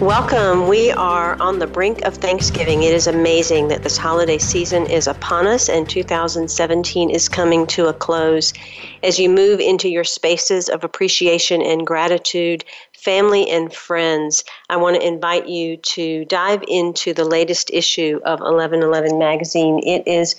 Welcome. We are on the brink of Thanksgiving. It is amazing that this holiday season is upon us and 2017 is coming to a close. As you move into your spaces of appreciation and gratitude, family and friends, I want to invite you to dive into the latest issue of 1111 magazine. It is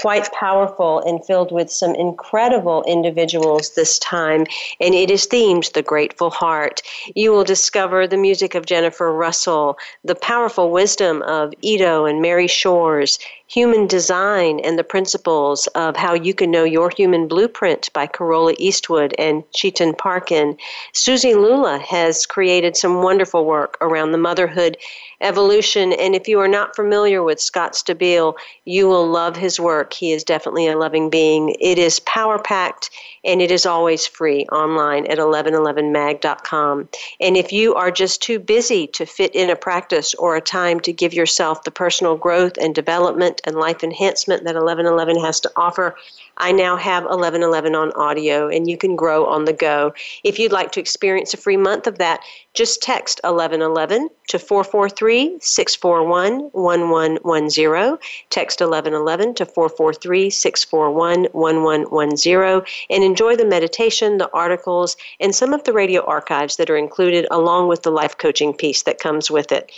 quite powerful and filled with some incredible individuals this time, and it is themed The Grateful Heart. You will discover the music of Jennifer Russell, the powerful wisdom of Ito and Mary Shores, Human Design and the Principles of How You Can Know Your Human Blueprint by Carola Eastwood and Chetan Parkyn. Susie Lula has created some wonderful work around the motherhood evolution. And if you are not familiar with Scott Stabile, you will love his work. He is definitely a loving being. It is power packed and it is always free online at 1111mag.com. And if you are just too busy to fit in a practice or a time to give yourself the personal growth and development and life enhancement that 1111 has to offer, I now have 1111 on audio and you can grow on the go. If you'd like to experience a free month of that, just text 1111 to 443 641 1110. Text 1111 to 443 641 1110 and enjoy the meditation, the articles, and some of the radio archives that are included along with the life coaching piece that comes with it.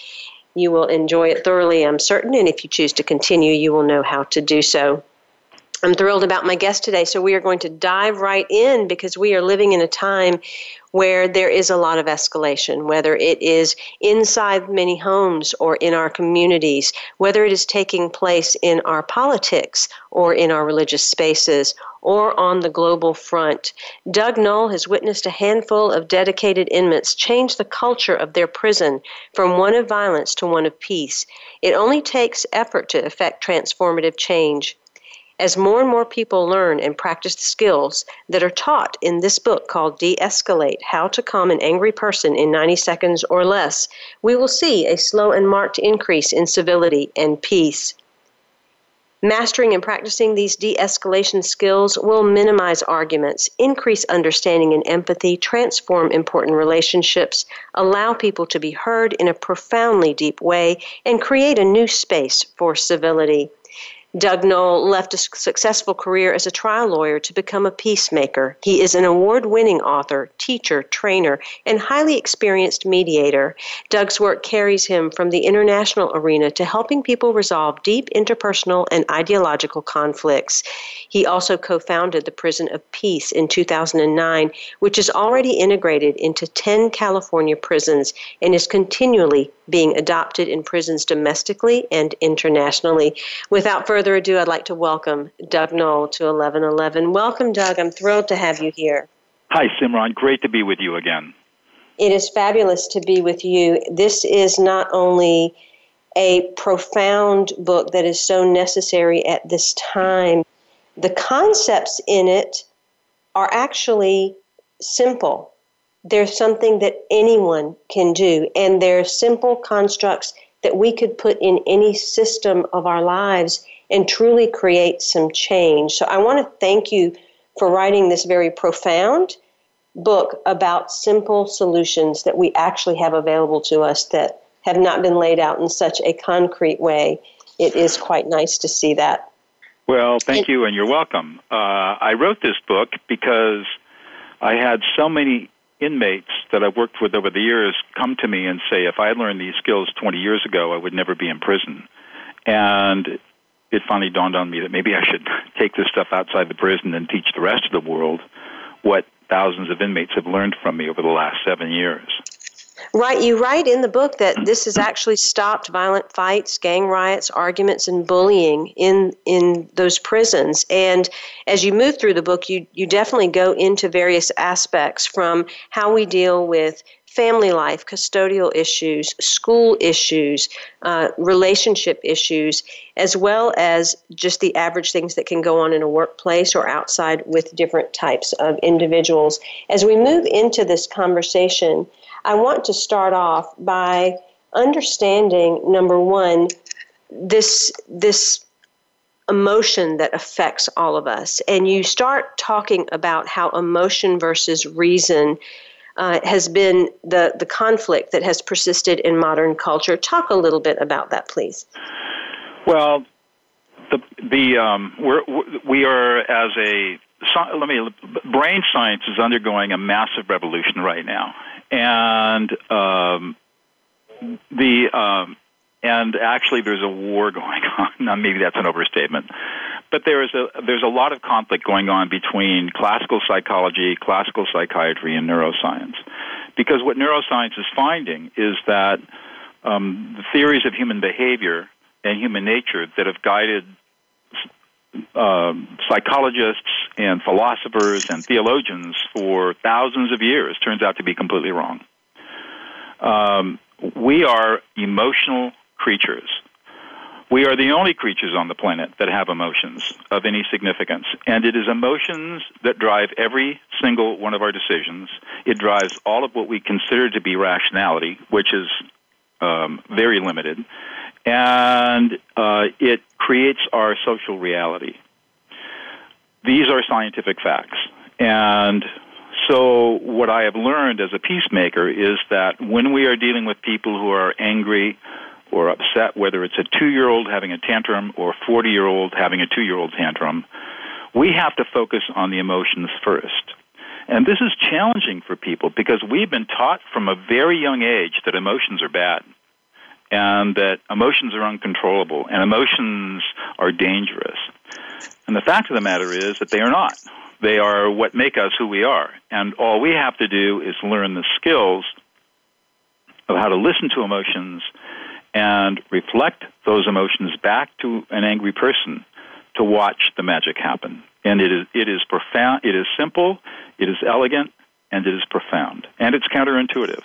You will enjoy it thoroughly, I'm certain, and if you choose to continue, you will know how to do so. I'm thrilled about my guest today. So, we are going to dive right in because we are living in a time where there is a lot of escalation, whether it is inside many homes or in our communities, whether it is taking place in our politics or in our religious spaces or on the global front. Doug Noll has witnessed a handful of dedicated inmates change the culture of their prison from one of violence to one of peace. It only takes effort to effect transformative change. As more and more people learn and practice the skills that are taught in this book called De Escalate How to Calm an Angry Person in 90 Seconds or Less, we will see a slow and marked increase in civility and peace. Mastering and practicing these de escalation skills will minimize arguments, increase understanding and empathy, transform important relationships, allow people to be heard in a profoundly deep way, and create a new space for civility. Doug Noll left a successful career as a trial lawyer to become a peacemaker. He is an award winning author, teacher, trainer, and highly experienced mediator. Doug's work carries him from the international arena to helping people resolve deep interpersonal and ideological conflicts. He also co founded the Prison of Peace in 2009, which is already integrated into 10 California prisons and is continually being adopted in prisons domestically and internationally. Without further ado, I'd like to welcome Doug Noll to 1111. Welcome, Doug. I'm thrilled to have you here. Hi, Simran. Great to be with you again. It is fabulous to be with you. This is not only a profound book that is so necessary at this time, the concepts in it are actually simple there's something that anyone can do, and there are simple constructs that we could put in any system of our lives and truly create some change. So I want to thank you for writing this very profound book about simple solutions that we actually have available to us that have not been laid out in such a concrete way. It is quite nice to see that. Well, thank and, you, and you're welcome. Uh, I wrote this book because I had so many inmates that I've worked with over the years come to me and say, if I learned these skills 20 years ago, I would never be in prison. And it finally dawned on me that maybe I should take this stuff outside the prison and teach the rest of the world what thousands of inmates have learned from me over the last seven years. Right, you write in the book that this has actually stopped violent fights, gang riots, arguments, and bullying in in those prisons. And as you move through the book, you you definitely go into various aspects from how we deal with family life, custodial issues, school issues, uh, relationship issues, as well as just the average things that can go on in a workplace or outside with different types of individuals. As we move into this conversation, I want to start off by understanding number one, this this emotion that affects all of us. And you start talking about how emotion versus reason uh, has been the, the conflict that has persisted in modern culture. Talk a little bit about that, please. Well, the the um, we're, we are as a let me brain science is undergoing a massive revolution right now, and um, the um, and actually there's a war going on. Now maybe that's an overstatement, but there is a there's a lot of conflict going on between classical psychology, classical psychiatry, and neuroscience, because what neuroscience is finding is that um, the theories of human behavior and human nature that have guided um, psychologists and philosophers and theologians for thousands of years turns out to be completely wrong. Um, we are emotional creatures. We are the only creatures on the planet that have emotions of any significance. And it is emotions that drive every single one of our decisions. It drives all of what we consider to be rationality, which is um, very limited. And uh, it creates our social reality. These are scientific facts. And so, what I have learned as a peacemaker is that when we are dealing with people who are angry, or upset, whether it's a two year old having a tantrum or a 40 year old having a two year old tantrum, we have to focus on the emotions first. And this is challenging for people because we've been taught from a very young age that emotions are bad and that emotions are uncontrollable and emotions are dangerous. And the fact of the matter is that they are not. They are what make us who we are. And all we have to do is learn the skills of how to listen to emotions and reflect those emotions back to an angry person to watch the magic happen. And it is, it is profound, it is simple, it is elegant, and it is profound. And it's counterintuitive.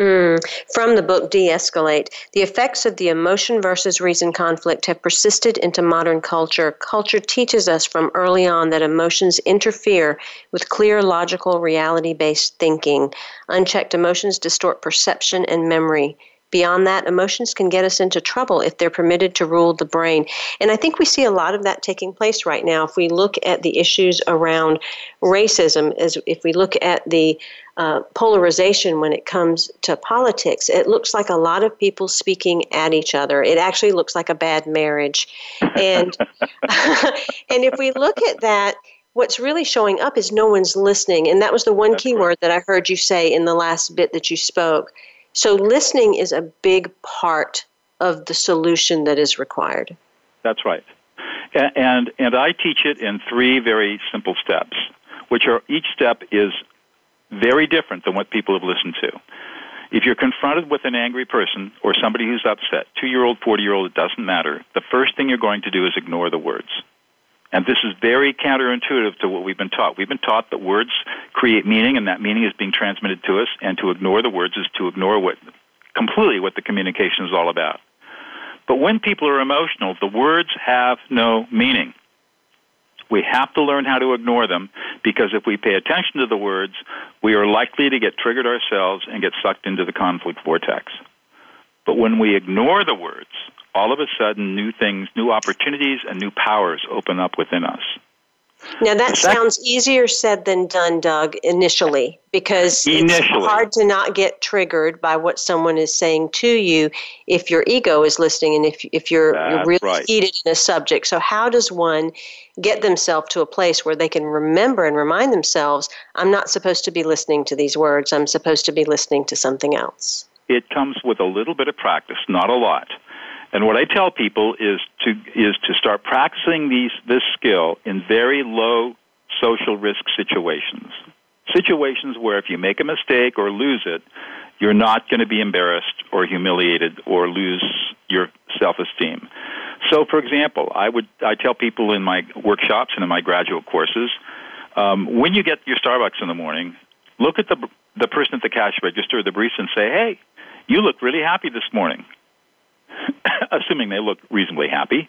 Mm. From the book De Escalate, the effects of the emotion versus reason conflict have persisted into modern culture. Culture teaches us from early on that emotions interfere with clear, logical, reality based thinking. Unchecked emotions distort perception and memory. Beyond that, emotions can get us into trouble if they're permitted to rule the brain. And I think we see a lot of that taking place right now. If we look at the issues around racism, as if we look at the uh, polarization when it comes to politics, it looks like a lot of people speaking at each other. It actually looks like a bad marriage. And and if we look at that, what's really showing up is no one's listening. And that was the one key word that I heard you say in the last bit that you spoke so listening is a big part of the solution that is required. That's right. And, and I teach it in three very simple steps, which are each step is very different than what people have listened to. If you're confronted with an angry person or somebody who's upset, two year old, 40 year old, it doesn't matter, the first thing you're going to do is ignore the words. And this is very counterintuitive to what we've been taught. We've been taught that words create meaning, and that meaning is being transmitted to us, and to ignore the words is to ignore what completely what the communication is all about. But when people are emotional, the words have no meaning. We have to learn how to ignore them because if we pay attention to the words, we are likely to get triggered ourselves and get sucked into the conflict vortex. But when we ignore the words, all of a sudden new things, new opportunities, and new powers open up within us. Now that sounds easier said than done, Doug, initially, because initially. it's hard to not get triggered by what someone is saying to you if your ego is listening and if, if you're, you're really right. heated in a subject. So, how does one get themselves to a place where they can remember and remind themselves, I'm not supposed to be listening to these words, I'm supposed to be listening to something else? It comes with a little bit of practice, not a lot. And what I tell people is to is to start practicing these this skill in very low social risk situations. Situations where if you make a mistake or lose it, you're not going to be embarrassed or humiliated or lose your self-esteem. So, for example, I would I tell people in my workshops and in my graduate courses, um, when you get your Starbucks in the morning, look at the the person at the cash register, the barista, and say, "Hey, you look really happy this morning." Assuming they look reasonably happy,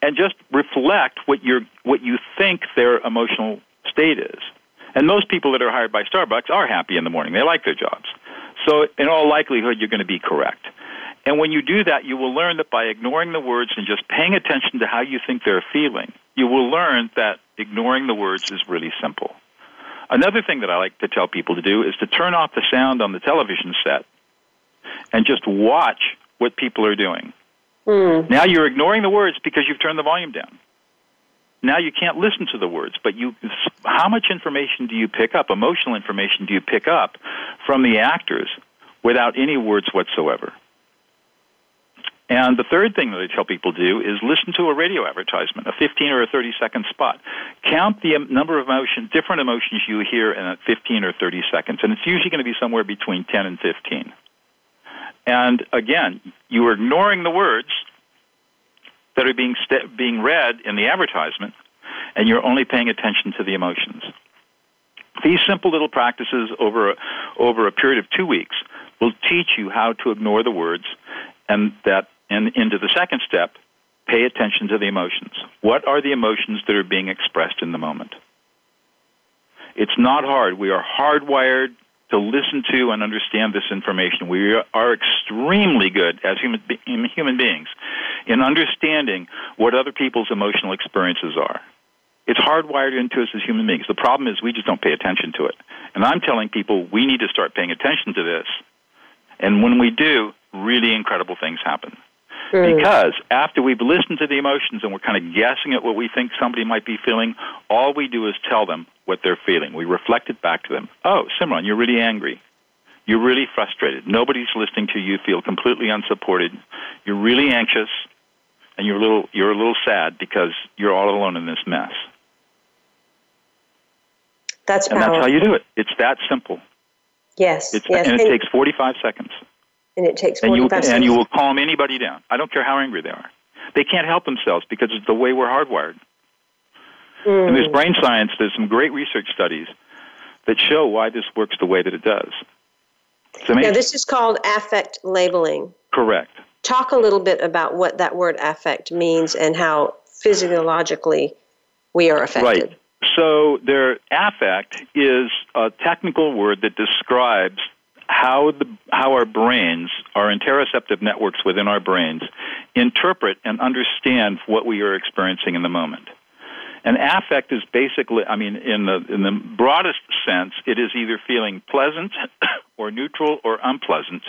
and just reflect what you what you think their emotional state is. And most people that are hired by Starbucks are happy in the morning. They like their jobs. So, in all likelihood, you're going to be correct. And when you do that, you will learn that by ignoring the words and just paying attention to how you think they're feeling, you will learn that ignoring the words is really simple. Another thing that I like to tell people to do is to turn off the sound on the television set and just watch what people are doing. Mm. Now you're ignoring the words because you've turned the volume down. Now you can't listen to the words, but you how much information do you pick up? Emotional information do you pick up from the actors without any words whatsoever? And the third thing that I tell people to do is listen to a radio advertisement, a 15 or a 30 second spot. Count the number of emotions, different emotions you hear in 15 or 30 seconds, and it's usually going to be somewhere between 10 and 15. And again, you are ignoring the words that are being st- being read in the advertisement, and you're only paying attention to the emotions. These simple little practices over a, over a period of two weeks will teach you how to ignore the words, and that and into the second step, pay attention to the emotions. What are the emotions that are being expressed in the moment? It's not hard. We are hardwired to listen to and understand this information. We are extremely good as human, human beings in understanding what other people's emotional experiences are. It's hardwired into us as human beings. The problem is we just don't pay attention to it. And I'm telling people we need to start paying attention to this. And when we do, really incredible things happen. Mm. Because after we've listened to the emotions and we're kind of guessing at what we think somebody might be feeling, all we do is tell them what they're feeling. We reflect it back to them. Oh, Simran, you're really angry. You're really frustrated. Nobody's listening to you. You feel completely unsupported. You're really anxious, and you're a little you're a little sad because you're all alone in this mess. That's and that's how you do it. It's that simple. Yes. It's, yes. And it and, takes 45 seconds. And it takes 45 and you, seconds. And you will calm anybody down. I don't care how angry they are. They can't help themselves because it's the way we're hardwired. Mm. And there's brain science, there's some great research studies that show why this works the way that it does. So Now, this is called affect labeling. Correct. Talk a little bit about what that word affect means and how physiologically we are affected. Right. So, their affect is a technical word that describes how the how our brains, our interoceptive networks within our brains, interpret and understand what we are experiencing in the moment. And affect is basically, I mean, in the in the broadest sense, it is either feeling pleasant or neutral or unpleasant,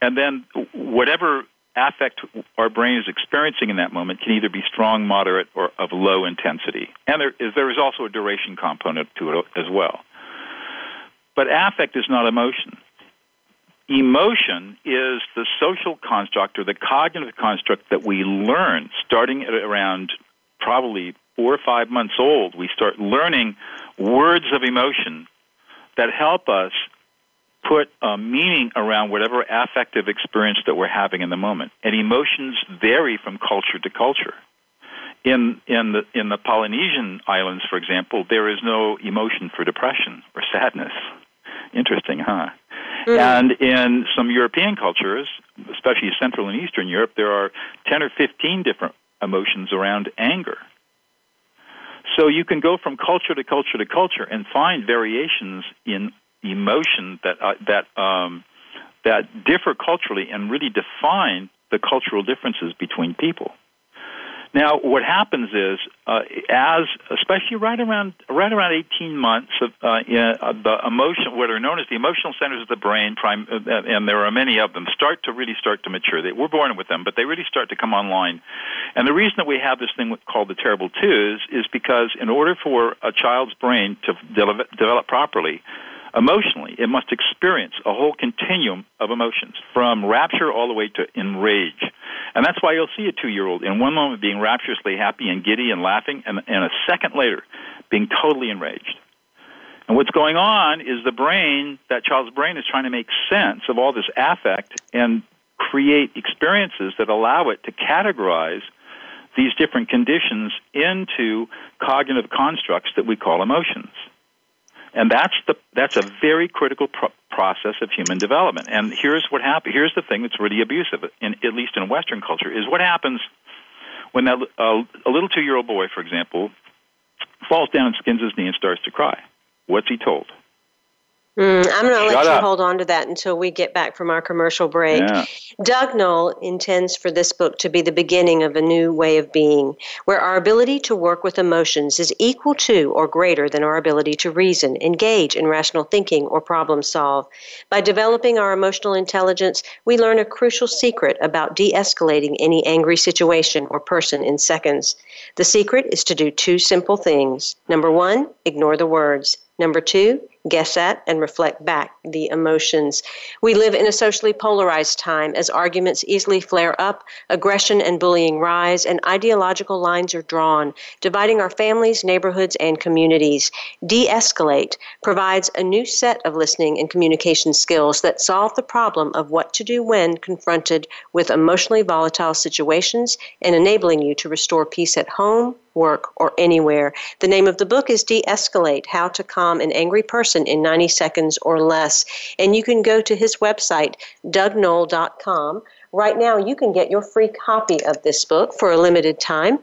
and then whatever affect our brain is experiencing in that moment can either be strong, moderate, or of low intensity. And there is there is also a duration component to it as well. But affect is not emotion. Emotion is the social construct or the cognitive construct that we learn starting at around probably four or five months old, we start learning words of emotion that help us put a meaning around whatever affective experience that we're having in the moment. And emotions vary from culture to culture. In, in, the, in the Polynesian islands, for example, there is no emotion for depression or sadness. Interesting, huh? Mm. And in some European cultures, especially Central and Eastern Europe, there are 10 or 15 different emotions around anger. So you can go from culture to culture to culture and find variations in emotion that uh, that um, that differ culturally and really define the cultural differences between people. Now, what happens is, uh, as especially right around right around 18 months of uh, uh, the emotion, what are known as the emotional centers of the brain, prime, uh, and there are many of them, start to really start to mature. They, we're born with them, but they really start to come online. And the reason that we have this thing called the terrible twos is because in order for a child's brain to de- develop properly, emotionally, it must experience a whole continuum of emotions, from rapture all the way to enrage. And that's why you'll see a two year old in one moment being rapturously happy and giddy and laughing, and, and a second later being totally enraged. And what's going on is the brain, that child's brain, is trying to make sense of all this affect and create experiences that allow it to categorize these different conditions into cognitive constructs that we call emotions. And that's the that's a very critical pro- process of human development. And here's what happens. Here's the thing that's really abusive, in, at least in Western culture, is what happens when that uh, a little two year old boy, for example, falls down and skins his knee and starts to cry. What's he told? Mm, I'm going to let you hold on to that until we get back from our commercial break. Yeah. Doug Noll intends for this book to be the beginning of a new way of being, where our ability to work with emotions is equal to or greater than our ability to reason, engage in rational thinking, or problem solve. By developing our emotional intelligence, we learn a crucial secret about de escalating any angry situation or person in seconds. The secret is to do two simple things. Number one, ignore the words. Number two, guess at and reflect back the emotions. We live in a socially polarized time as arguments easily flare up, aggression and bullying rise, and ideological lines are drawn, dividing our families, neighborhoods, and communities. De escalate provides a new set of listening and communication skills that solve the problem of what to do when confronted with emotionally volatile situations and enabling you to restore peace at home, work, or anywhere. The name of the book is De Escalate How to Calm an Angry Person in 90 Seconds or Less. And you can go to his website, dougnoll.com. Right now, you can get your free copy of this book for a limited time.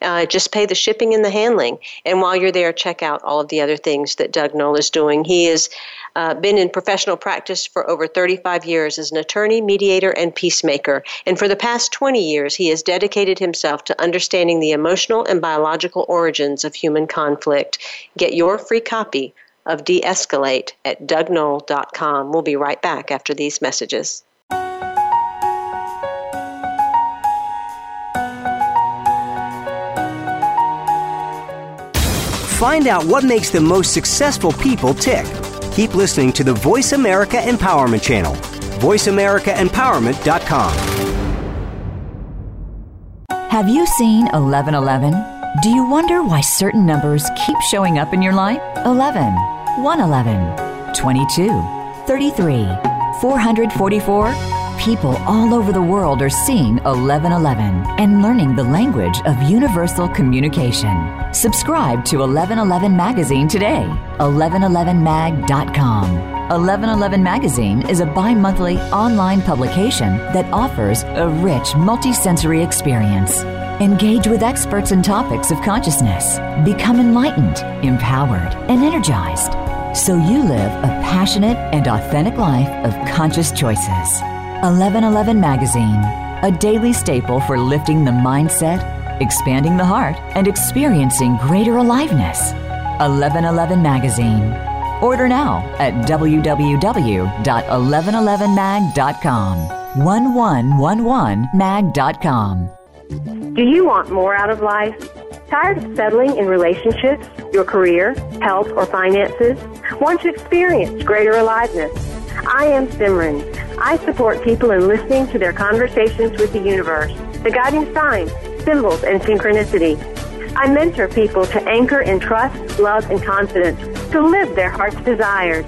Uh, just pay the shipping and the handling. And while you're there, check out all of the other things that Doug Noll is doing. He has uh, been in professional practice for over 35 years as an attorney, mediator, and peacemaker. And for the past 20 years, he has dedicated himself to understanding the emotional and biological origins of human conflict. Get your free copy of De Escalate at dougnoll.com. We'll be right back after these messages. Find out what makes the most successful people tick. Keep listening to the Voice America Empowerment Channel. VoiceAmericaEmpowerment.com. Have you seen 1111? Do you wonder why certain numbers keep showing up in your life? 11, 111, 22, 33, 444? People all over the world are seeing 1111 and learning the language of universal communication. Subscribe to 1111 Magazine today. 1111mag.com. 1111 Magazine is a bi monthly online publication that offers a rich multisensory experience. Engage with experts in topics of consciousness. Become enlightened, empowered, and energized so you live a passionate and authentic life of conscious choices. 1111 Magazine, a daily staple for lifting the mindset, expanding the heart, and experiencing greater aliveness. 1111 Magazine. Order now at www.1111mag.com. 1111mag.com. Do you want more out of life? Tired of settling in relationships, your career, health, or finances? Want to experience greater aliveness? I am Simran. I support people in listening to their conversations with the universe, the guiding signs, symbols, and synchronicity. I mentor people to anchor in trust, love, and confidence to live their heart's desires.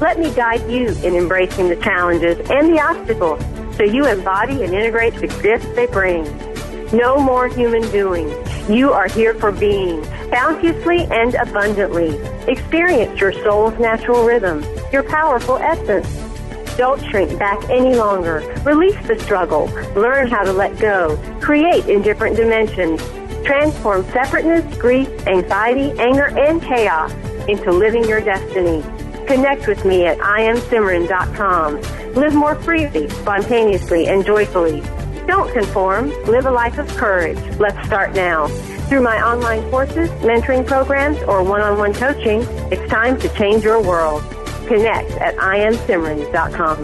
Let me guide you in embracing the challenges and the obstacles so you embody and integrate the gifts they bring. No more human doing. You are here for being, bounteously and abundantly. Experience your soul's natural rhythm, your powerful essence. Don't shrink back any longer. Release the struggle. Learn how to let go. Create in different dimensions. Transform separateness, grief, anxiety, anger, and chaos into living your destiny. Connect with me at IamSimran.com. Live more freely, spontaneously, and joyfully. Don't conform. Live a life of courage. Let's start now. Through my online courses, mentoring programs, or one-on-one coaching, it's time to change your world. Connect at IamSimran.com.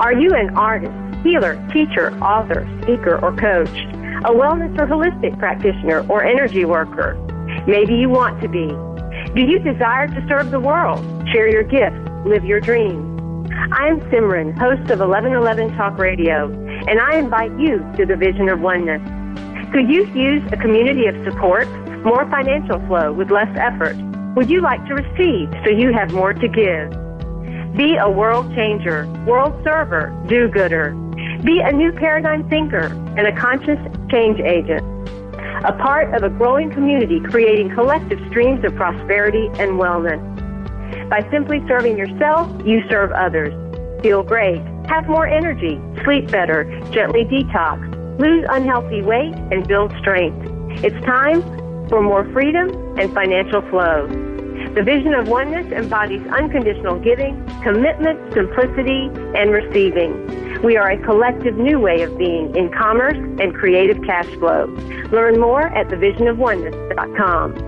Are you an artist, healer, teacher, author, speaker, or coach? A wellness or holistic practitioner or energy worker? Maybe you want to be. Do you desire to serve the world, share your gifts, live your dreams? I am Simran, host of 1111 Talk Radio, and I invite you to the vision of oneness. Could you use a community of support, more financial flow with less effort? Would you like to receive so you have more to give? Be a world changer, world server, do gooder. Be a new paradigm thinker and a conscious change agent. a part of a growing community creating collective streams of prosperity and wellness. By simply serving yourself, you serve others. Feel great, have more energy, sleep better, gently detox, lose unhealthy weight, and build strength. It's time for more freedom and financial flow. The vision of oneness embodies unconditional giving, commitment, simplicity, and receiving. We are a collective new way of being in commerce and creative cash flow. Learn more at thevisionofoneness.com.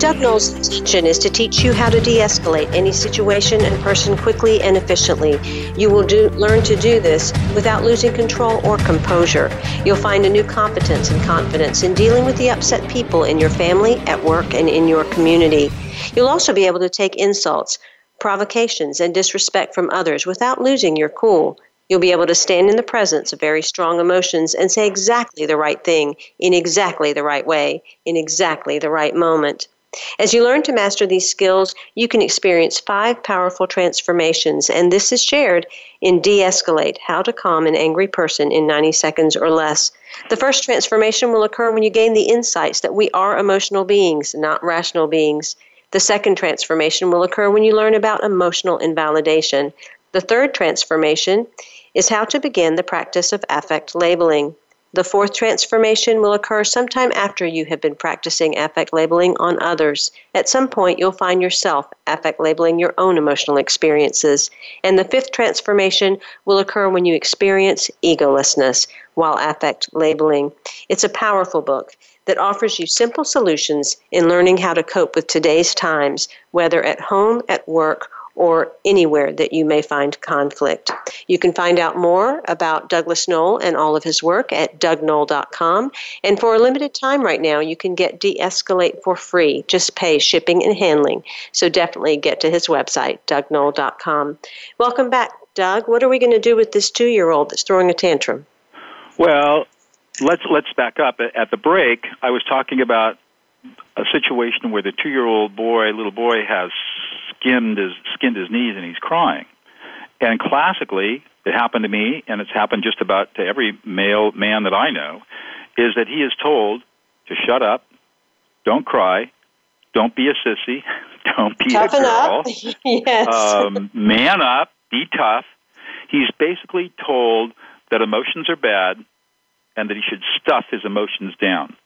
Doug Noll's intention is to teach you how to de escalate any situation and person quickly and efficiently. You will do, learn to do this without losing control or composure. You'll find a new competence and confidence in dealing with the upset people in your family, at work, and in your community. You'll also be able to take insults, provocations, and disrespect from others without losing your cool. You'll be able to stand in the presence of very strong emotions and say exactly the right thing in exactly the right way in exactly the right moment. As you learn to master these skills, you can experience five powerful transformations, and this is shared in De Escalate How to Calm an Angry Person in 90 Seconds or Less. The first transformation will occur when you gain the insights that we are emotional beings, not rational beings. The second transformation will occur when you learn about emotional invalidation. The third transformation is how to begin the practice of affect labeling. The fourth transformation will occur sometime after you have been practicing affect labeling on others. At some point, you'll find yourself affect labeling your own emotional experiences. And the fifth transformation will occur when you experience egolessness while affect labeling. It's a powerful book that offers you simple solutions in learning how to cope with today's times, whether at home, at work, or anywhere that you may find conflict. You can find out more about Douglas Noll and all of his work at dougnoll.com. And for a limited time right now, you can get De Escalate for free. Just pay shipping and handling. So definitely get to his website, dougnoll.com. Welcome back, Doug. What are we going to do with this two year old that's throwing a tantrum? Well, let's let's back up. At the break, I was talking about a situation where the two-year-old boy, little boy, has skinned his skinned his knees and he's crying. And classically, it happened to me, and it's happened just about to every male man that I know, is that he is told to shut up, don't cry, don't be a sissy, don't be Toughen a girl, up. yes. um, man up, be tough. He's basically told that emotions are bad and that he should stuff his emotions down.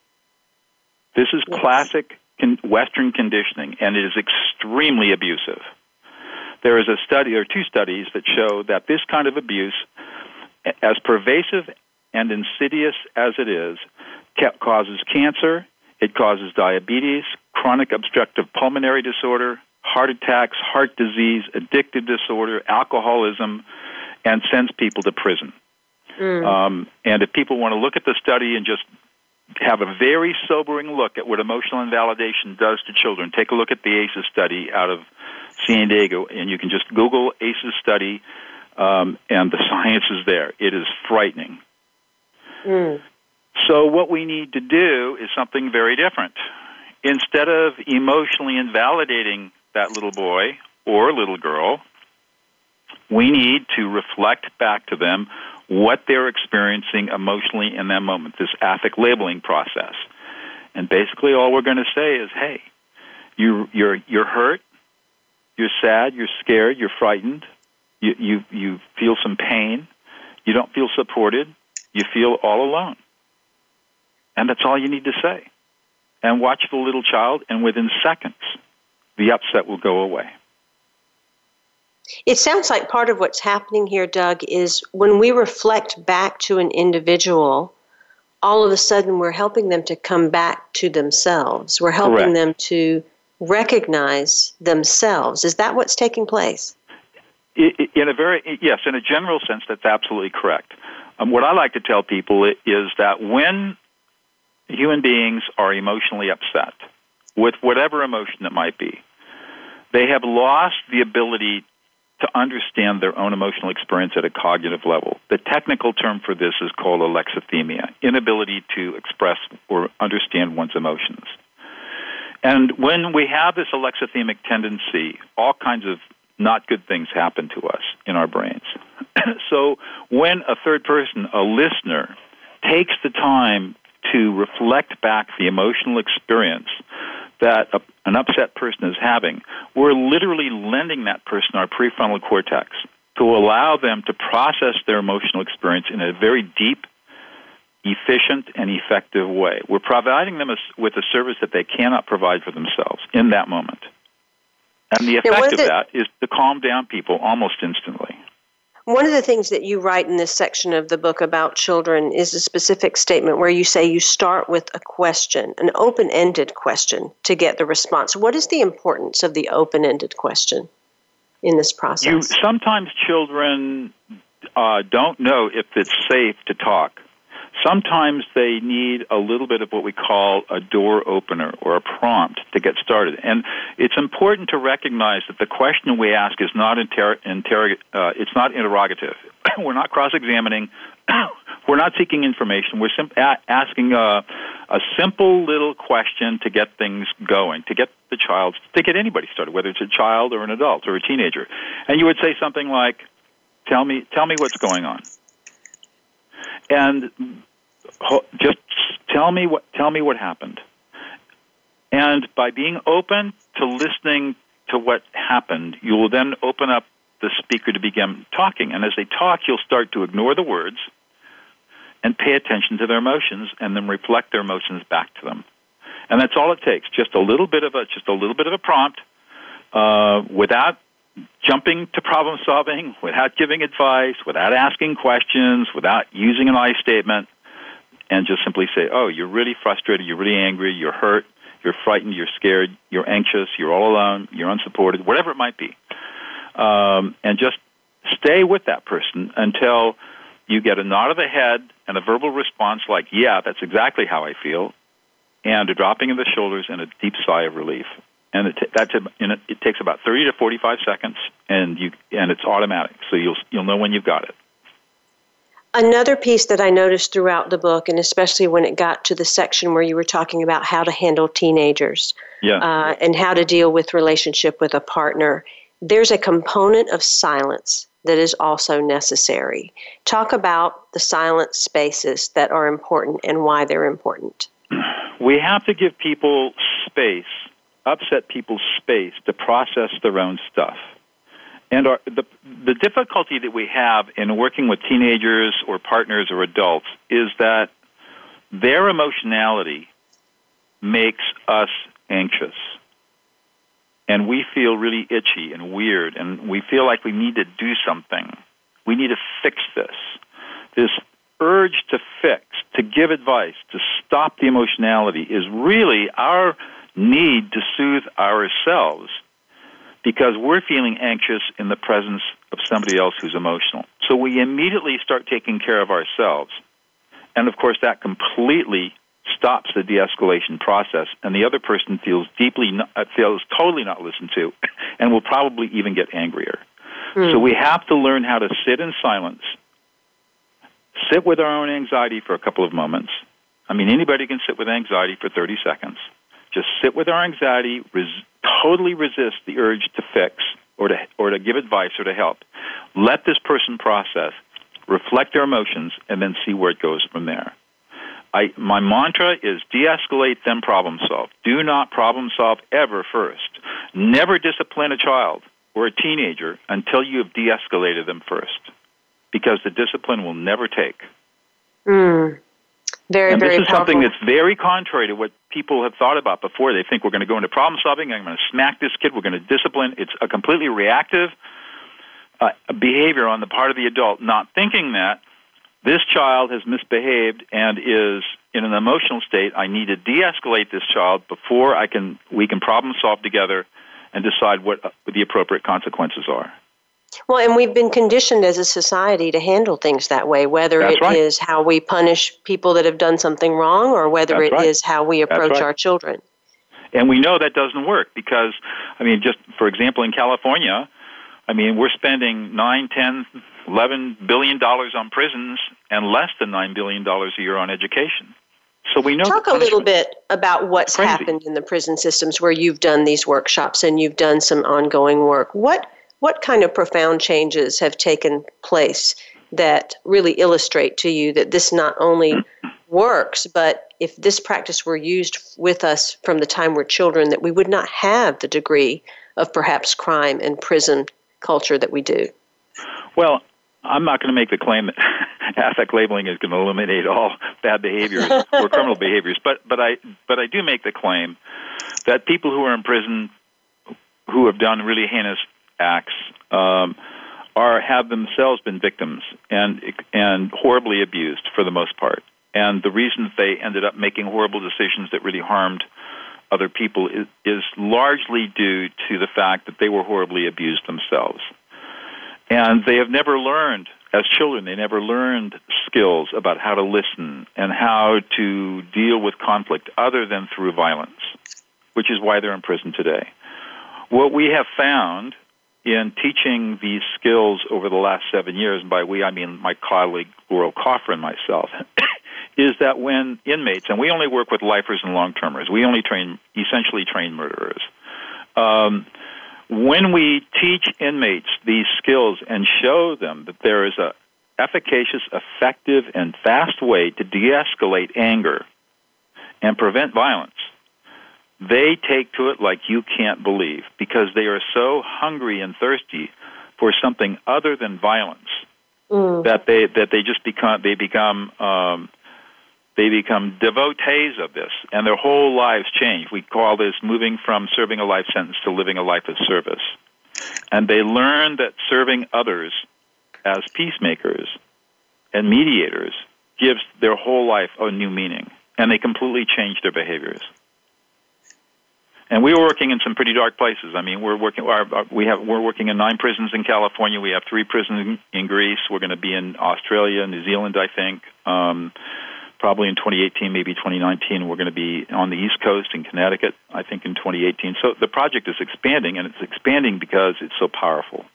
This is Yes. classic Western conditioning, and it is extremely abusive. There is a study, or two studies, that show that this kind of abuse, as pervasive and insidious as it is, ca- causes cancer, it causes diabetes, chronic obstructive pulmonary disorder, heart attacks, heart disease, addictive disorder, alcoholism, and sends people to prison. Um, and if people want to look at the study and just have a very sobering look at what emotional invalidation does to children, take a look at the ACEs study out of San Diego, and you can just Google ACEs study, um, and the science is there. It is frightening. Mm. So, what we need to do is something very different. Instead of emotionally invalidating that little boy or little girl, we need to reflect back to them what they're experiencing emotionally in that moment, this affect labeling process. And basically, all we're going to say is, hey, you, you're, you're hurt, you're sad, you're scared, you're frightened, you, you, you feel some pain, you don't feel supported, you feel all alone. And that's all you need to say. And watch the little child, and within seconds, the upset will go away. It sounds like part of what's happening here, Doug, is when we reflect back to an individual, all of a sudden we're helping them to come back to themselves. We're helping Correct. them to recognize themselves. Is that what's taking place? In a very yes, in a general sense, that's absolutely correct. Um, what I like to tell people is that when human beings are emotionally upset, with whatever emotion it might be, they have lost the ability to understand their own emotional experience at a cognitive level. The technical term for this is called alexithymia, inability to express or understand one's emotions. And when we have this alexithymic tendency, all kinds of not good things happen to us in our brains. so when a third person, a listener, takes the time to reflect back the emotional experience that a, an upset person is having, we're literally lending that person our prefrontal cortex to allow them to process their emotional experience in a very deep, efficient, and effective way. We're providing them a, with a service that they cannot provide for themselves in that moment. And the effect of that is to calm down people almost instantly. One of the things that you write in this section of the book about children is a specific statement where you say you start with a question, an open ended question, to get the response. What is the importance of the open ended question in this process? You, sometimes children uh, don't know if it's safe to talk. Sometimes they need a little bit of what we call a door opener or a prompt to get started. And it's important to recognize that the question we ask is not inter- interrog- uh, it's not interrogative. We're not cross-examining. We're not seeking information. We're sim- a- asking a, a simple little question to get things going, to get the child, to get anybody started, whether it's a child or an adult or a teenager. And you would say something like, "Tell me, tell me what's going on." And just tell me what tell me what happened. And by being open to listening to what happened, you will then open up the speaker to begin talking. And as they talk, you'll start to ignore the words and pay attention to their emotions and then reflect their emotions back to them. And that's all it takes. Just a little bit of a just a little bit of a prompt uh, without jumping to problem solving, without giving advice, without asking questions, without using an I statement, and just simply say, "Oh, you're really frustrated, you're really angry, you're hurt, you're frightened, you're scared, you're anxious, you're all alone, you're unsupported, whatever it might be," um, and just stay with that person until you get a nod of the head and a verbal response like, "Yeah, that's exactly how I feel," and a dropping of the shoulders and a deep sigh of relief. And it, that's a, and it, it takes about 30 to 45 seconds, and you and it's automatic, so you'll you'll know when you've got it. Another piece that I noticed throughout the book, and especially when it got to the section where you were talking about how to handle teenagers yeah. uh, and how to deal with relationship with a partner, there's a component of silence that is also necessary. Talk about the silent spaces that are important and why they're important. We have to give people space, upset people's space to process their own stuff. And our, the, the difficulty that we have in working with teenagers or partners or adults is that their emotionality makes us anxious. And we feel really itchy and weird, and we feel like we need to do something. We need to fix this. This urge to fix, to give advice, to stop the emotionality is really our need to soothe ourselves because we're feeling anxious in the presence of somebody else who's emotional. So we immediately start taking care of ourselves. And of course, that completely stops the de escalation process, and the other person feels deeply, uh, feels totally not listened to, and will probably even get angrier. Mm. So we have to learn how to sit in silence, sit with our own anxiety for a couple of moments. I mean, anybody can sit with anxiety for 30 seconds. Just sit with our anxiety, res- totally resist the urge to fix or to, or to give advice or to help. Let this person process, reflect their emotions, and then see where it goes from there. I, my mantra is de-escalate, then problem solve. Do not problem solve ever first. Never discipline a child or a teenager until you have de-escalated them first, because the discipline will never take. Mm. Very, and very this is powerful. something that's very contrary to what people have thought about before. They think we're going to go into problem solving. I'm going to smack this kid. We're going to discipline. It's a completely reactive uh, behavior on the part of the adult, not thinking that this child has misbehaved and is in an emotional state. I need to de-escalate this child before I can we can problem solve together and decide what, what the appropriate consequences are. Well, and we've been conditioned as a society to handle things that way, whether That's it right. is how we punish people that have done something wrong or whether That's it is right. how we approach right. our children. And we know that doesn't work because, I mean, just for example, in California, I mean, we're spending nine, ten, eleven billion dollars on prisons and less than nine billion dollars a year on education. So we know. Talk a little bit about what's Crazy. happened in the prison systems where you've done these workshops and you've done some ongoing work. What what kind of profound changes have taken place that really illustrate to you that this not only works, but if this practice were used with us from the time we're children, that we would not have the degree of perhaps crime and prison culture that we do. Well, I'm not going to make the claim that affect labeling is going to eliminate all bad behaviors or criminal behaviors, but but I but I do make the claim that people who are in prison who have done really heinous acts um, are have themselves been victims and and horribly abused for the most part. And the reason they ended up making horrible decisions that really harmed other people is, is largely due to the fact that they were horribly abused themselves. And they have never learned, as children, they never learned skills about how to listen and how to deal with conflict other than through violence, which is why they're in prison today. What we have found in teaching these skills over the last seven years, and by we I mean my colleague Laurel Kaufer and myself, is that when inmates, and we only work with lifers and long termers, we only train, essentially train murderers. Um, when we teach inmates these skills and show them that there is a efficacious, effective, and fast way to de-escalate anger and prevent violence, they take to it like you can't believe because they are so hungry and thirsty for something other than violence that they that they just become they become um, they become devotees of this, and their whole lives change. We call this moving from serving a life sentence to living a life of service. And they learn that serving others as peacemakers and mediators gives their whole life a new meaning, and they completely change their behaviors. And we were working in some pretty dark places. I mean, we're working. Our, our, we have we're working in nine prisons in California. We have three prisons in, in Greece. We're going to be in Australia, New Zealand, I think. Um, probably in 2018, maybe 2019. We're going to be on the East Coast in Connecticut, I think, in 2018. So the project is expanding, and it's expanding because it's so powerful.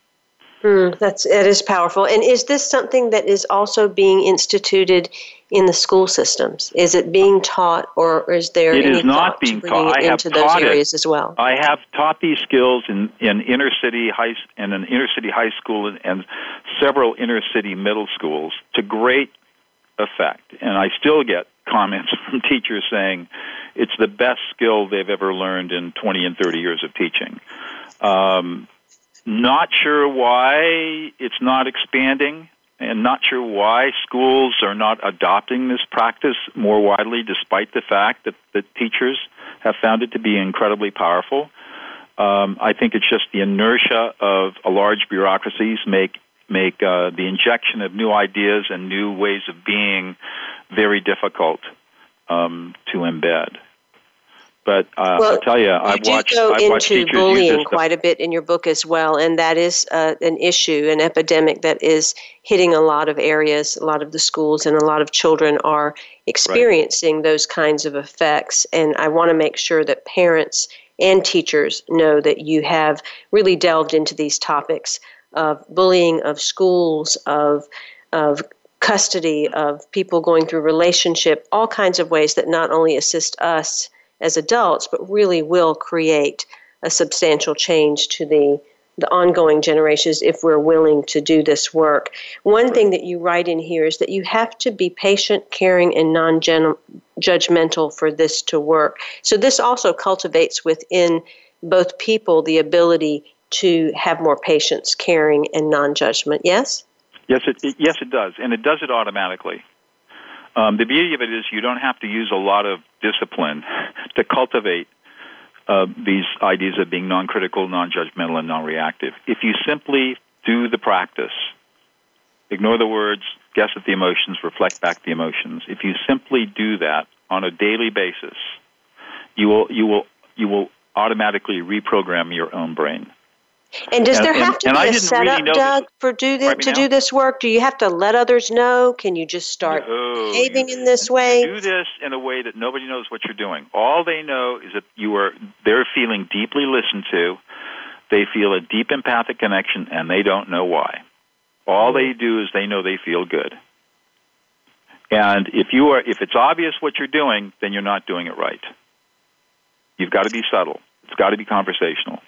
Mm, that's it is powerful. And is this something that is also being instituted in the school systems? Is it being taught, or is there It any is not thought being taught. it I have into those taught it. areas as well? I have taught these skills in, in inner city high and an inner city high school and, and several inner city middle schools to great effect. And I still get comments from teachers saying it's the best skill they've ever learned in 20 and 30 years of teaching. Um, not sure why it's not expanding and not sure why schools are not adopting this practice more widely despite the fact that the teachers have found it to be incredibly powerful. Um, I think it's just the inertia of a large bureaucracies make make uh, the injection of new ideas and new ways of being very difficult um, to embed. But uh, well, I'll tell you, you I've do watched, go I've watched into teachers bullying quite a bit in your book as well, and that is uh, an issue, an epidemic that is hitting a lot of areas. A lot of the schools and a lot of children are experiencing those kinds of effects. And I want to make sure that parents and teachers know that you have really delved into these topics of bullying, of schools, of of custody, of people going through relationship, all kinds of ways that not only assist us as adults, but really will create a substantial change to the the ongoing generations if we're willing to do this work. One thing that you write in here is that you have to be patient, caring, and non judgmental for this to work. So, this also cultivates within both people the ability to have more patience, caring, and non judgment. Yes? Yes, it, yes, it does, and it does it automatically. Um, the beauty of it is you don't have to use a lot of discipline to cultivate uh, these ideas of being non-critical, non-judgmental, and non-reactive. If you simply do the practice, ignore the words, guess at the emotions, reflect back the emotions. If you simply do that on a daily basis, you will you will you will automatically reprogram your own brain. And does and, there have to be a setup, really Doug, for do this, to do this work? Do you have to let others know? Can you just start no, behaving in this way? Do this in a way that nobody knows what you're doing. All they know is that you are they're feeling deeply listened to. They feel a deep empathic connection, and they don't know why. All they do is they know they feel good. And if you are if it's obvious what you're doing, then you're not doing it right. You've got to be subtle. It's got to be conversational.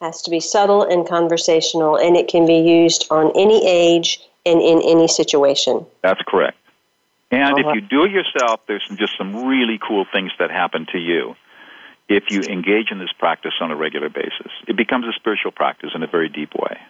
Has to be subtle and conversational, and it can be used on any age and in any situation. That's correct. And uh-huh. if you do it yourself, there's just some really cool things that happen to you if you engage in this practice on a regular basis. It becomes a spiritual practice in a very deep way.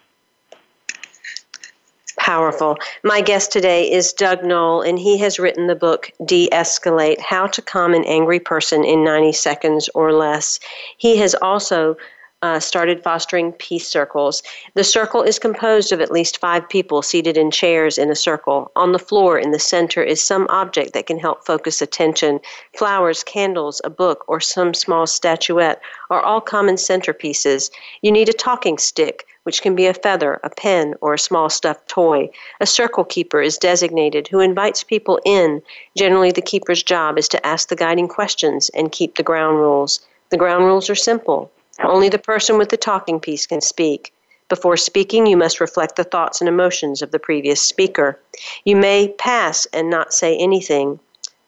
Powerful. My guest today is Doug Noll, and he has written the book De Escalate How to Calm an Angry Person in 90 Seconds or Less. He has also uh, started fostering peace circles. The circle is composed of at least five people seated in chairs in a circle. On the floor in the center is some object that can help focus attention. Flowers, candles, a book, or some small statuette are all common centerpieces. You need a talking stick, which can be a feather, a pen, or a small stuffed toy. A circle keeper is designated who invites people in. Generally, the keeper's job is to ask the guiding questions and keep the ground rules. The ground rules are simple. Only the person with the talking piece can speak. Before speaking, you must reflect the thoughts and emotions of the previous speaker. You may pass and not say anything.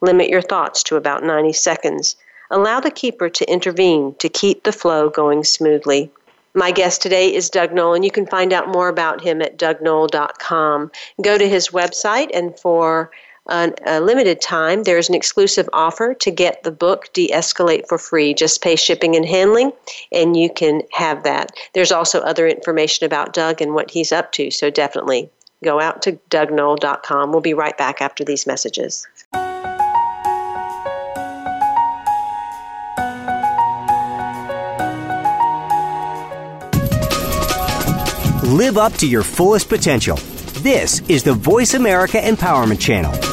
Limit your thoughts to about 90 seconds. Allow the keeper to intervene to keep the flow going smoothly. My guest today is Doug Noll, and you can find out more about him at dougnoll.com. Go to his website, and for a limited time, there's an exclusive offer to get the book De Escalate for free. Just pay shipping and handling, and you can have that. There's also other information about Doug and what he's up to, so definitely go out to dougnoll.com. We'll be right back after these messages. Live up to your fullest potential. This is the Voice America Empowerment Channel.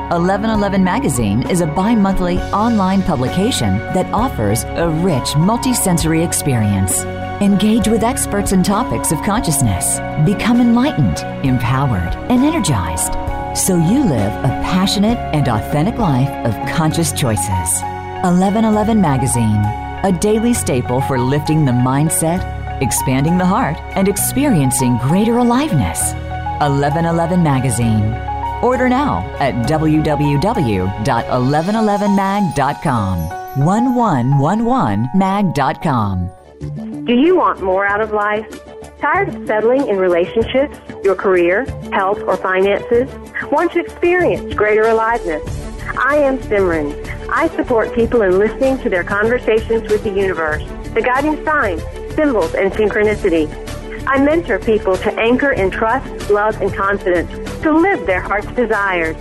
1111 Magazine is a bi monthly online publication that offers a rich multisensory experience. Engage with experts and topics of consciousness. Become enlightened, empowered, and energized so you live a passionate and authentic life of conscious choices. 1111 Magazine, a daily staple for lifting the mindset, expanding the heart, and experiencing greater aliveness. 1111 Magazine Order now at www.1111mag.com. 1111mag.com. Do you want more out of life? Tired of settling in relationships, your career, health, or finances? Want to experience greater aliveness? I am Simran. I support people in listening to their conversations with the universe, the guiding signs, symbols, and synchronicity. I mentor people to anchor in trust, love, and confidence to live their heart's desires.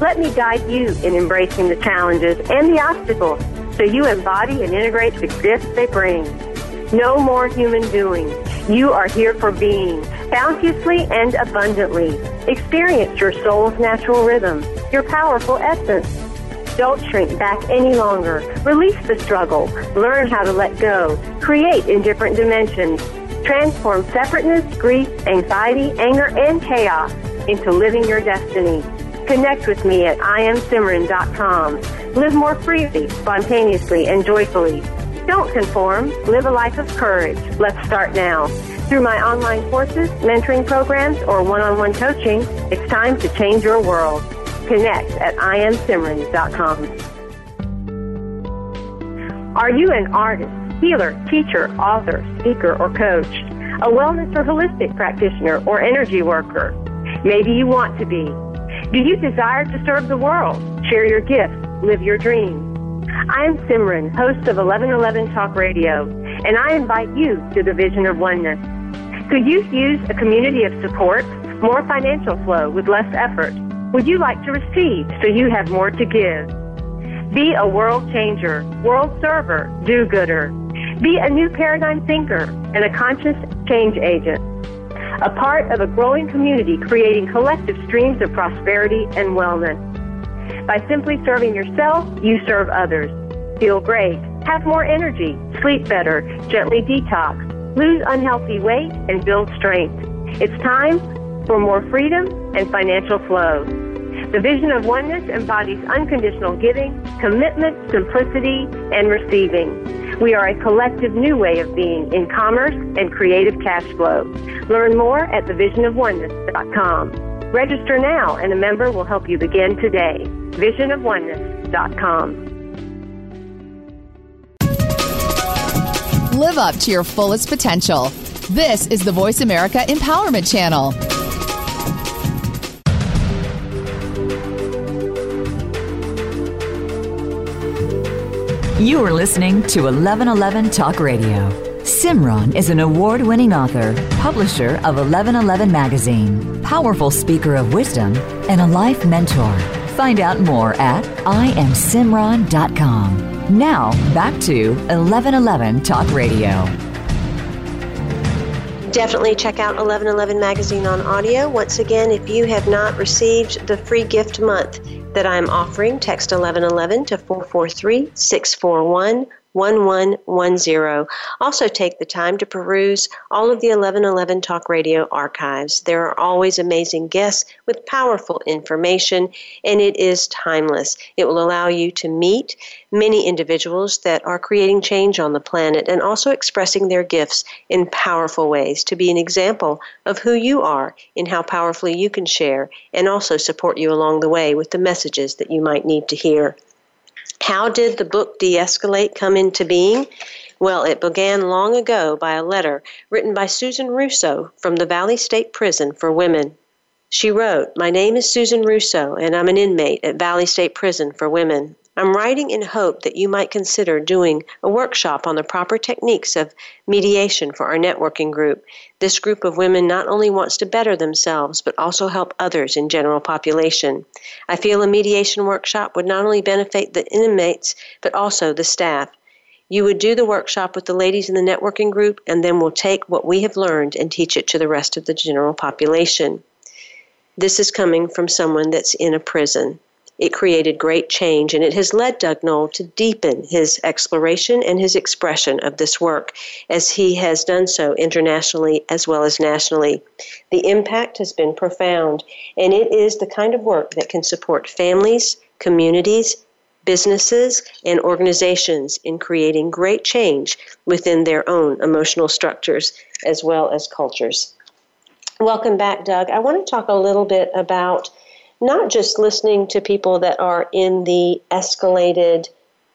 Let me guide you in embracing the challenges and the obstacles so you embody and integrate the gifts they bring. No more human doing. You are here for being, bounteously and abundantly. Experience your soul's natural rhythm, your powerful essence. Don't shrink back any longer. Release the struggle. Learn how to let go. Create in different dimensions Transform separateness, grief, anxiety, anger, and chaos into living your destiny. Connect with me at IamSimran.com. Live more freely, spontaneously, and joyfully. Don't conform. Live a life of courage. Let's start now. Through my online courses, mentoring programs, or one-on-one coaching, it's time to change your world. Connect at IamSimran.com. Are you an artist? healer, teacher, author, speaker, or coach, a wellness or holistic practitioner, or energy worker. Maybe you want to be. Do you desire to serve the world, share your gifts, live your dreams? I am Simran, host of 1111 Talk Radio, and I invite you to the vision of oneness. Could you use a community of support, more financial flow with less effort? Would you like to receive so you have more to give? Be a world changer, world server, do-gooder. Be a new paradigm thinker and a conscious change agent. A part of a growing community creating collective streams of prosperity and wellness. By simply serving yourself, you serve others. Feel great, have more energy, sleep better, gently detox, lose unhealthy weight, and build strength. It's time for more freedom and financial flow. The vision of oneness embodies unconditional giving, commitment, simplicity, and receiving. We are a collective new way of being in commerce and creative cash flow. Learn more at thevisionofoneness.com. Register now and a member will help you begin today. Visionofoneness.com. Live up to your fullest potential. This is the Voice America Empowerment Channel. You are listening to 1111 Talk Radio. Simran is an award winning author, publisher of 1111 Magazine, powerful speaker of wisdom, and a life mentor. Find out more at IamSimran.com. Now, back to 1111 Talk Radio. Definitely check out 1111 Magazine on audio. Once again, if you have not received the free gift month that I'm offering, text 1111 to 443 641 1110. Also, take the time to peruse all of the 1111 Talk Radio archives. There are always amazing guests with powerful information, and it is timeless. It will allow you to meet many individuals that are creating change on the planet and also expressing their gifts in powerful ways to be an example of who you are and how powerfully you can share and also support you along the way with the messages that you might need to hear. How did the book De Escalate come into being? Well, it began long ago by a letter written by Susan Russo from the Valley State Prison for Women. She wrote, My name is Susan Russo, and I'm an inmate at Valley State Prison for Women. I'm writing in hope that you might consider doing a workshop on the proper techniques of mediation for our networking group. This group of women not only wants to better themselves, but also help others in general population. I feel a mediation workshop would not only benefit the inmates, but also the staff. You would do the workshop with the ladies in the networking group, and then we'll take what we have learned and teach it to the rest of the general population. This is coming from someone that's in a prison. It created great change, and it has led Doug Noll to deepen his exploration and his expression of this work, as he has done so internationally as well as nationally. The impact has been profound, and it is the kind of work that can support families, communities, businesses, and organizations in creating great change within their own emotional structures as well as cultures. Welcome back, Doug. I want to talk a little bit about not just listening to people that are in the escalated,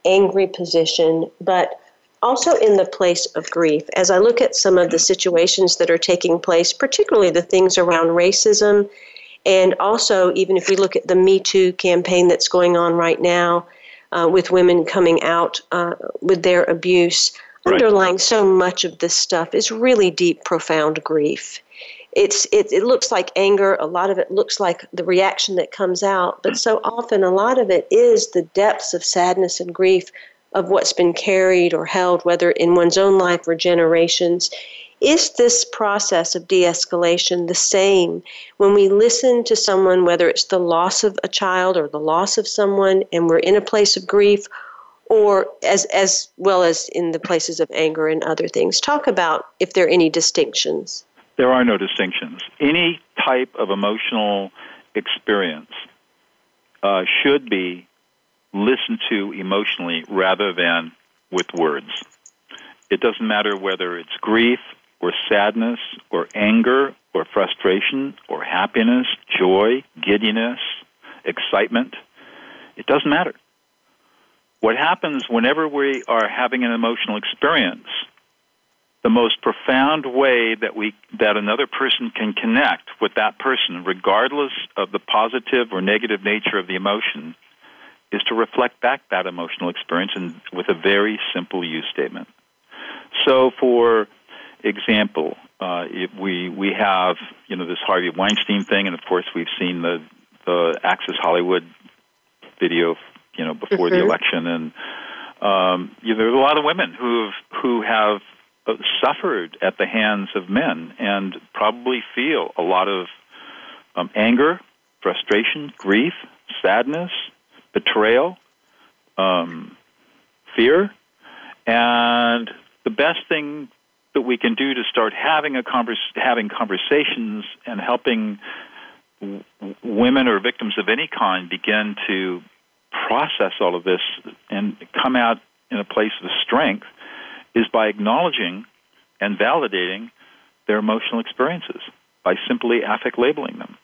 angry position, but also in the place of grief. As I look at some of the situations that are taking place, particularly the things around racism, and also even if we look at the Me Too campaign that's going on right now uh, with women coming out uh, with their abuse, right. underlying so much of this stuff is really deep, profound grief it's it, it looks like anger a lot of it looks like the reaction that comes out but so often a lot of it is the depths of sadness and grief of what's been carried or held whether in one's own life or generations. Is this process of de-escalation the same when we listen to someone whether it's the loss of a child or the loss of someone and we're in a place of grief or as as well as in the places of anger and other things? Talk about if there are any distinctions there are no distinctions. Any type of emotional experience uh, should be listened to emotionally rather than with words. It doesn't matter whether it's grief or sadness or anger or frustration or happiness, joy, giddiness, excitement. It doesn't matter. What happens whenever we are having an emotional experience the most profound way that we that another person can connect with that person regardless of the positive or negative nature of the emotion is to reflect back that emotional experience and with a very simple use statement. So, for example, uh, we we have you know this Harvey Weinstein thing, and of course we've seen the the Access Hollywood video, you know, before mm-hmm. the election, and um, you know, there's a lot of women who have who have suffered at the hands of men and probably feel a lot of um, anger, frustration, grief, sadness, betrayal, um, fear, and the best thing that we can do to start having a convers- having conversations and helping w- women or victims of any kind begin to process all of this and come out in a place of strength is by acknowledging and validating their emotional experiences by simply affect labeling them.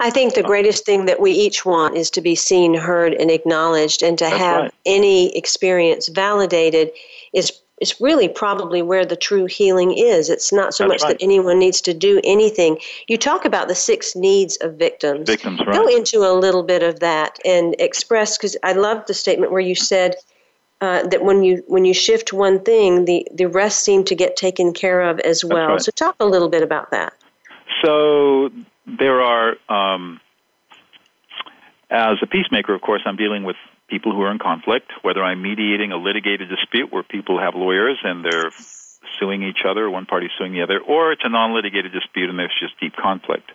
I think the uh, greatest thing that we each want is to be seen, heard, and acknowledged, and to That's have right. any experience validated is is really probably where the true healing is. It's not so That's much right. that anyone needs to do anything. You talk about the six needs of victims. Victims, right? Go into a little bit of that and express because I love the statement where you said uh, that when you when you shift one thing, the the rest seem to get taken care of as well. right. So talk a little bit about that. So there are, um, as a peacemaker, of course, I'm dealing with people who are in conflict, whether I'm mediating a litigated dispute where people have lawyers and they're suing each other, one party suing the other, or it's a non litigated dispute and there's just deep conflict.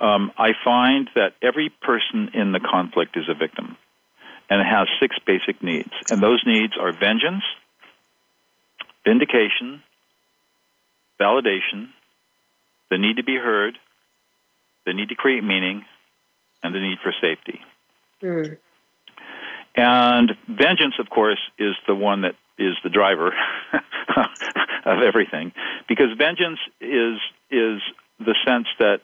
Um, I find that every person in the conflict is a victim and it has six basic needs. And those needs are vengeance, vindication, validation, the need to be heard, the need to create meaning, and the need for safety. Mm. And vengeance, of course, is the one that is the driver of everything, because vengeance is is the sense that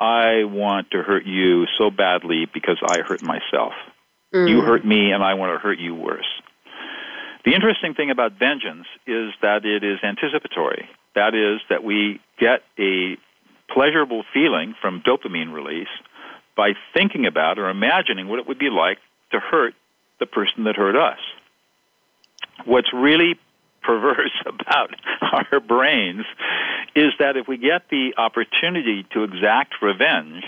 I want to hurt you so badly because I hurt myself. You mm. hurt me, and I want to hurt you worse. The interesting thing about vengeance is that it is anticipatory. That is, that we get a pleasurable feeling from dopamine release by thinking about or imagining what it would be like to hurt the person that hurt us. What's really perverse about our brains is that if we get the opportunity to exact revenge,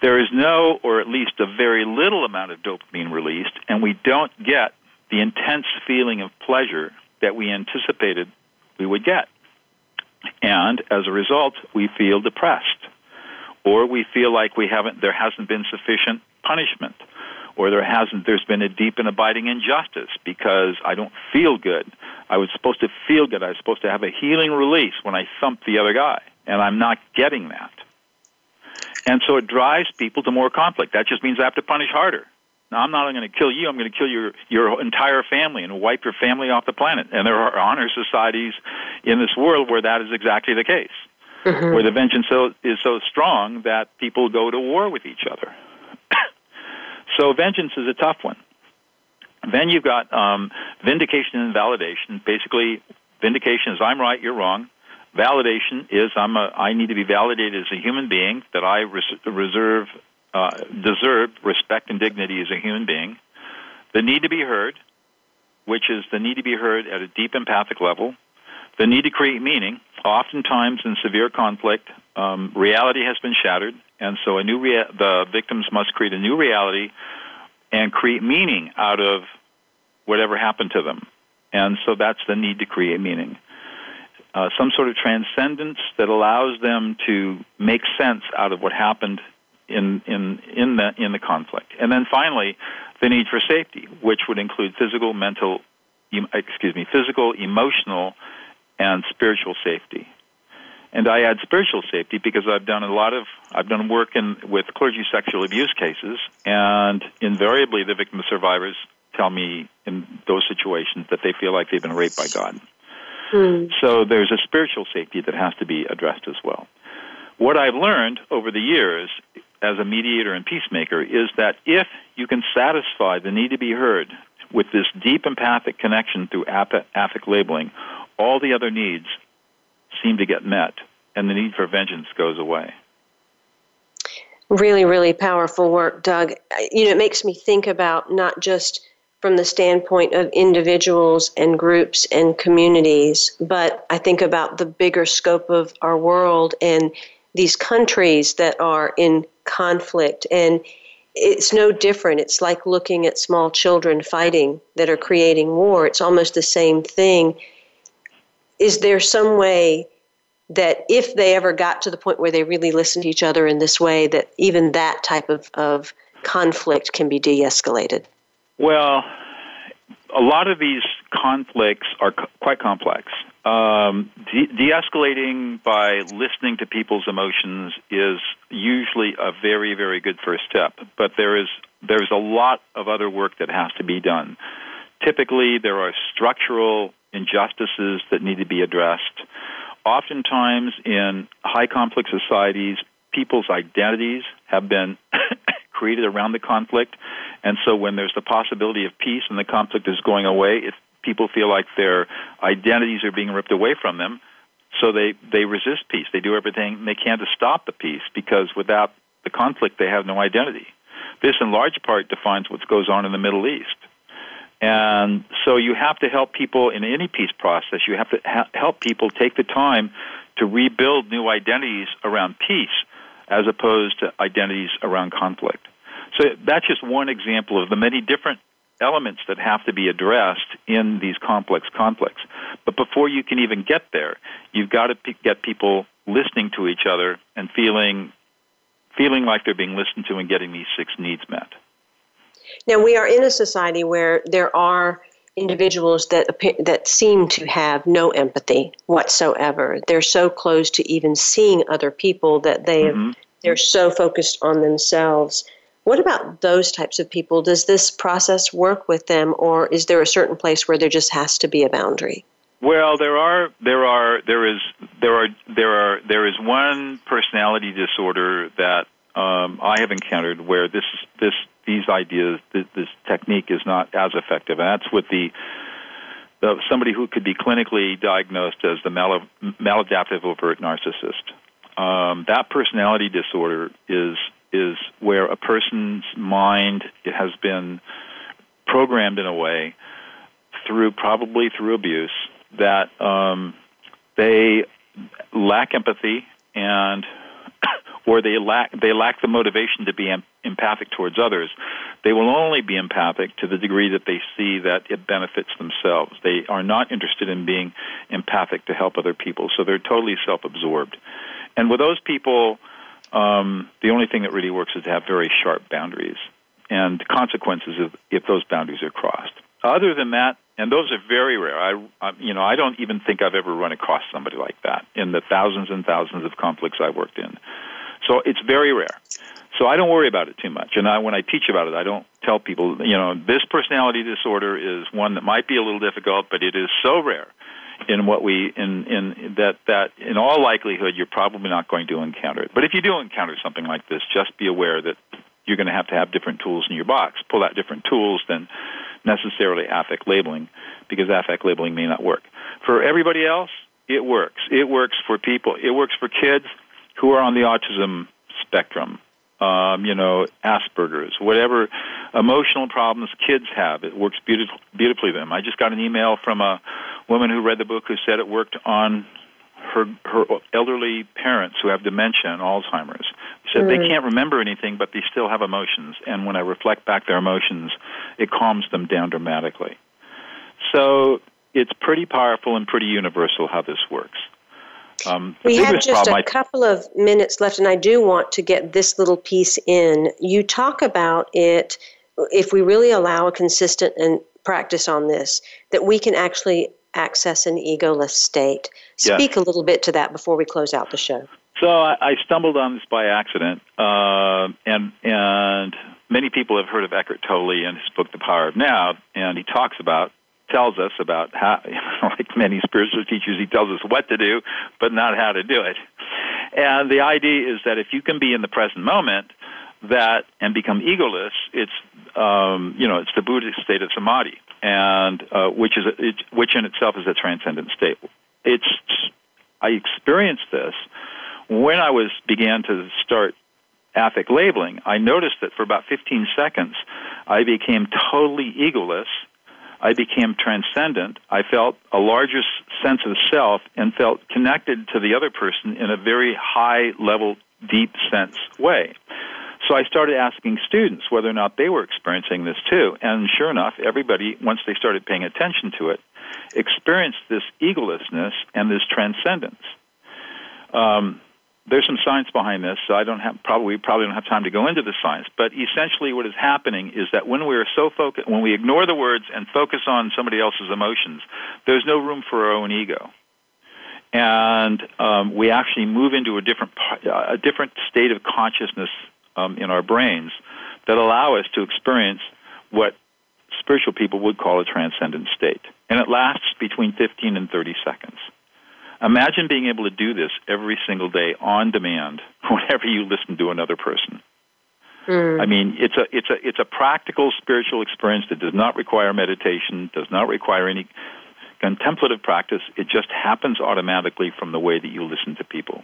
there is no, or at least a very little amount of dopamine released, and we don't get the intense feeling of pleasure that we anticipated we would get. And as a result, we feel depressed, or we feel like we haven't, there hasn't been sufficient punishment, or there hasn't, there's been a deep and abiding injustice because I don't feel good. I was supposed to feel good. I was supposed to have a healing release when I thumped the other guy, and I'm not getting that. And so it drives people to more conflict. That just means I have to punish harder. Now, I'm not going to kill you. I'm going to kill your your entire family and wipe your family off the planet. And there are honor societies in this world where that is exactly the case, Mm-hmm. where the vengeance so, is so strong that people go to war with each other. so vengeance is a tough one. Then you've got um, vindication and validation. Basically, vindication is I'm right, you're wrong. Validation is I'm a, I need to be validated as a human being that I res- reserve uh, deserve respect and dignity as a human being. The need to be heard, which is the need to be heard at a deep empathic level. The need to create meaning. Oftentimes, in severe conflict, um, reality has been shattered, and so a new rea- the victims must create a new reality and create meaning out of whatever happened to them. And so that's the need to create meaning. Uh, some sort of transcendence that allows them to make sense out of what happened in in in the in the conflict. And then finally, the need for safety, which would include physical, mental, em- excuse me, physical, emotional, and spiritual safety. And I add spiritual safety because I've done a lot of I've done work in with clergy sexual abuse cases, and invariably the victim survivors tell me in those situations that they feel like they've been raped by God. Hmm. So there's a spiritual safety that has to be addressed as well. What I've learned over the years as a mediator and peacemaker is that if you can satisfy the need to be heard with this deep empathic connection through app- affect labeling, all the other needs seem to get met, and the need for vengeance goes away. Really, really powerful work, Doug. You know, it makes me think about not just from the standpoint of individuals and groups and communities, but I think about the bigger scope of our world and these countries that are in conflict. And it's no different. It's like looking at small children fighting that are creating war. It's almost the same thing. Is there some way that if they ever got to the point where they really listen to each other in this way, that even that type of, of conflict can be de escalated? Well, a lot of these conflicts are co- quite complex. Um, de escalating by listening to people's emotions is usually a very, very good first step. But there is there's a lot of other work that has to be done. Typically, there are structural injustices that need to be addressed. Oftentimes, in high conflict societies, people's identities have been created around the conflict. And so when there's the possibility of peace and the conflict is going away, if people feel like their identities are being ripped away from them, so they, they resist peace. They do everything they can to stop the peace because without the conflict, they have no identity. This, in large part, defines what goes on in the Middle East. And so you have to help people in any peace process. You have to ha- help people take the time to rebuild new identities around peace as opposed to identities around conflict. So that's just one example of the many different elements that have to be addressed in these complex conflicts. But before you can even get there, you've got to p- get people listening to each other and feeling feeling like they're being listened to and getting these six needs met. Now we are in a society where there are individuals that that seem to have no empathy whatsoever. They're so close to even seeing other people that they mm-hmm. they're so focused on themselves. What about those types of people? Does this process work with them, or is there a certain place where there just has to be a boundary? Well, there are there are there is there are there are there is one personality disorder that um, I have encountered where this this these ideas this, this technique is not as effective, and that's with the the, somebody who could be clinically diagnosed as the mal, maladaptive overt narcissist. Um, that personality disorder is is where a person's mind has been programmed in a way through probably through abuse that um, they lack empathy and or they lack they lack the motivation to be em- empathic towards others. They will only be empathic to the degree that they see that it benefits themselves. They are not interested in being empathic to help other people, so they're totally self-absorbed. And with those people, um, the only thing that really works is to have very sharp boundaries and consequences if, if those boundaries are crossed. Other than that, and those are very rare. I, I, you know, I don't even think I've ever run across somebody like that in the thousands and thousands of conflicts I've worked in. So it's very rare. So I don't worry about it too much. And I, when I teach about it, I don't tell people, you know, this personality disorder is one that might be a little difficult, but it is so rare in what we in in that that in all likelihood you're probably not going to encounter it. But if you do encounter something like this, just be aware that you're going to have to have different tools in your box. Pull out different tools than necessarily affect labeling, because affect labeling may not work. For everybody else, it works. It works for people. It works for kids who are on the autism spectrum. Um, you know, Asperger's, whatever emotional problems kids have, it works beautifully, beautifully for them. I just got an email from a woman who read the book who said it worked on her her elderly parents who have dementia and Alzheimer's. Said mm. they can't remember anything, but they still have emotions, and when I reflect back their emotions, it calms them down dramatically. So it's pretty powerful and pretty universal how this works. Um, we have just a I... couple of minutes left, and I do want to get this little piece in. You talk about it if we really allow a consistent and practice on this, that we can actually access an egoless state. Speak a little bit to that before we close out the show. So I, I stumbled on this by accident, uh, and and many people have heard of Eckhart Tolle and his book The Power of Now, and he talks about tells us about how, like many spiritual teachers, he tells us what to do, but not how to do it. And the idea is that if you can be in the present moment, that and become egoless, it's um, you know it's the Buddhist state of samadhi, and uh, which is a, it, which in itself is a transcendent state. It's I experienced this when I was began to start affect labeling, I noticed that for about 15 seconds, I became totally egoless. I became transcendent. I felt a larger sense of self and felt connected to the other person in a very high level, deep sense way. So I started asking students whether or not they were experiencing this too. And sure enough, everybody, once they started paying attention to it, experienced this egolessness and this transcendence. Um, there's some science behind this, so I don't have probably probably don't have time to go into the science. But essentially, what is happening is that when we are so focused, when we ignore the words and focus on somebody else's emotions, there's no room for our own ego, and um, we actually move into a different a different state of consciousness um, in our brains that allow us to experience what spiritual people would call a transcendent state, and it lasts between 15 and 30 seconds. Imagine being able to do this every single day on demand whenever you listen to another person. Mm. I mean, it's a it's a it's a practical spiritual experience that does not require meditation, does not require any contemplative practice. It just happens automatically from the way that you listen to people.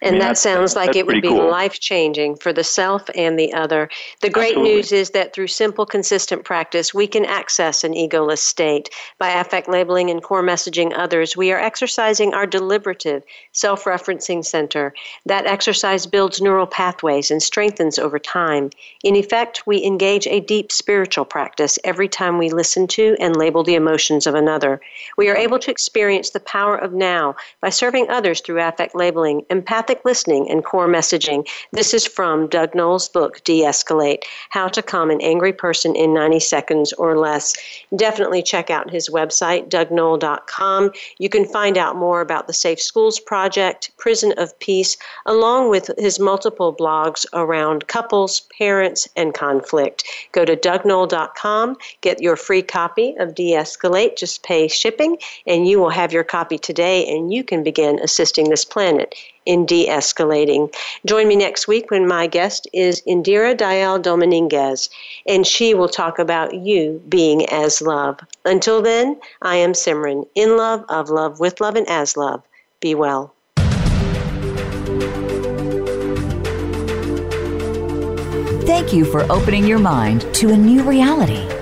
And I mean, that sounds like it would be cool. life changing for the self and the other. The great Absolutely. news is that through simple, consistent practice, we can access an egoless state. By affect labeling and core messaging others, we are exercising our deliberative, self referencing center. That exercise builds neural pathways and strengthens over time. In effect, we engage a deep spiritual practice every time we listen to and label the emotions of another. We are able to experience the power of now by serving others through affect labeling, empath empathic listening and core messaging. This is from Doug Noll's book, De Escalate How to Calm an Angry Person in 90 Seconds or Less. Definitely check out his website, dougnoll.com. You can find out more about the Safe Schools Project, Prison of Peace, along with his multiple blogs around couples, parents, and conflict. Go to dougnoll.com, get your free copy of De Escalate, just pay shipping, and you will have your copy today, and you can begin assisting this planet in de escalating. Join me next week when my guest is Indira Dayal Dominguez, and she will talk about you being as love. Until then, I am Simran, in love, of love, with love, and as love. Be well. Thank you for opening your mind to a new reality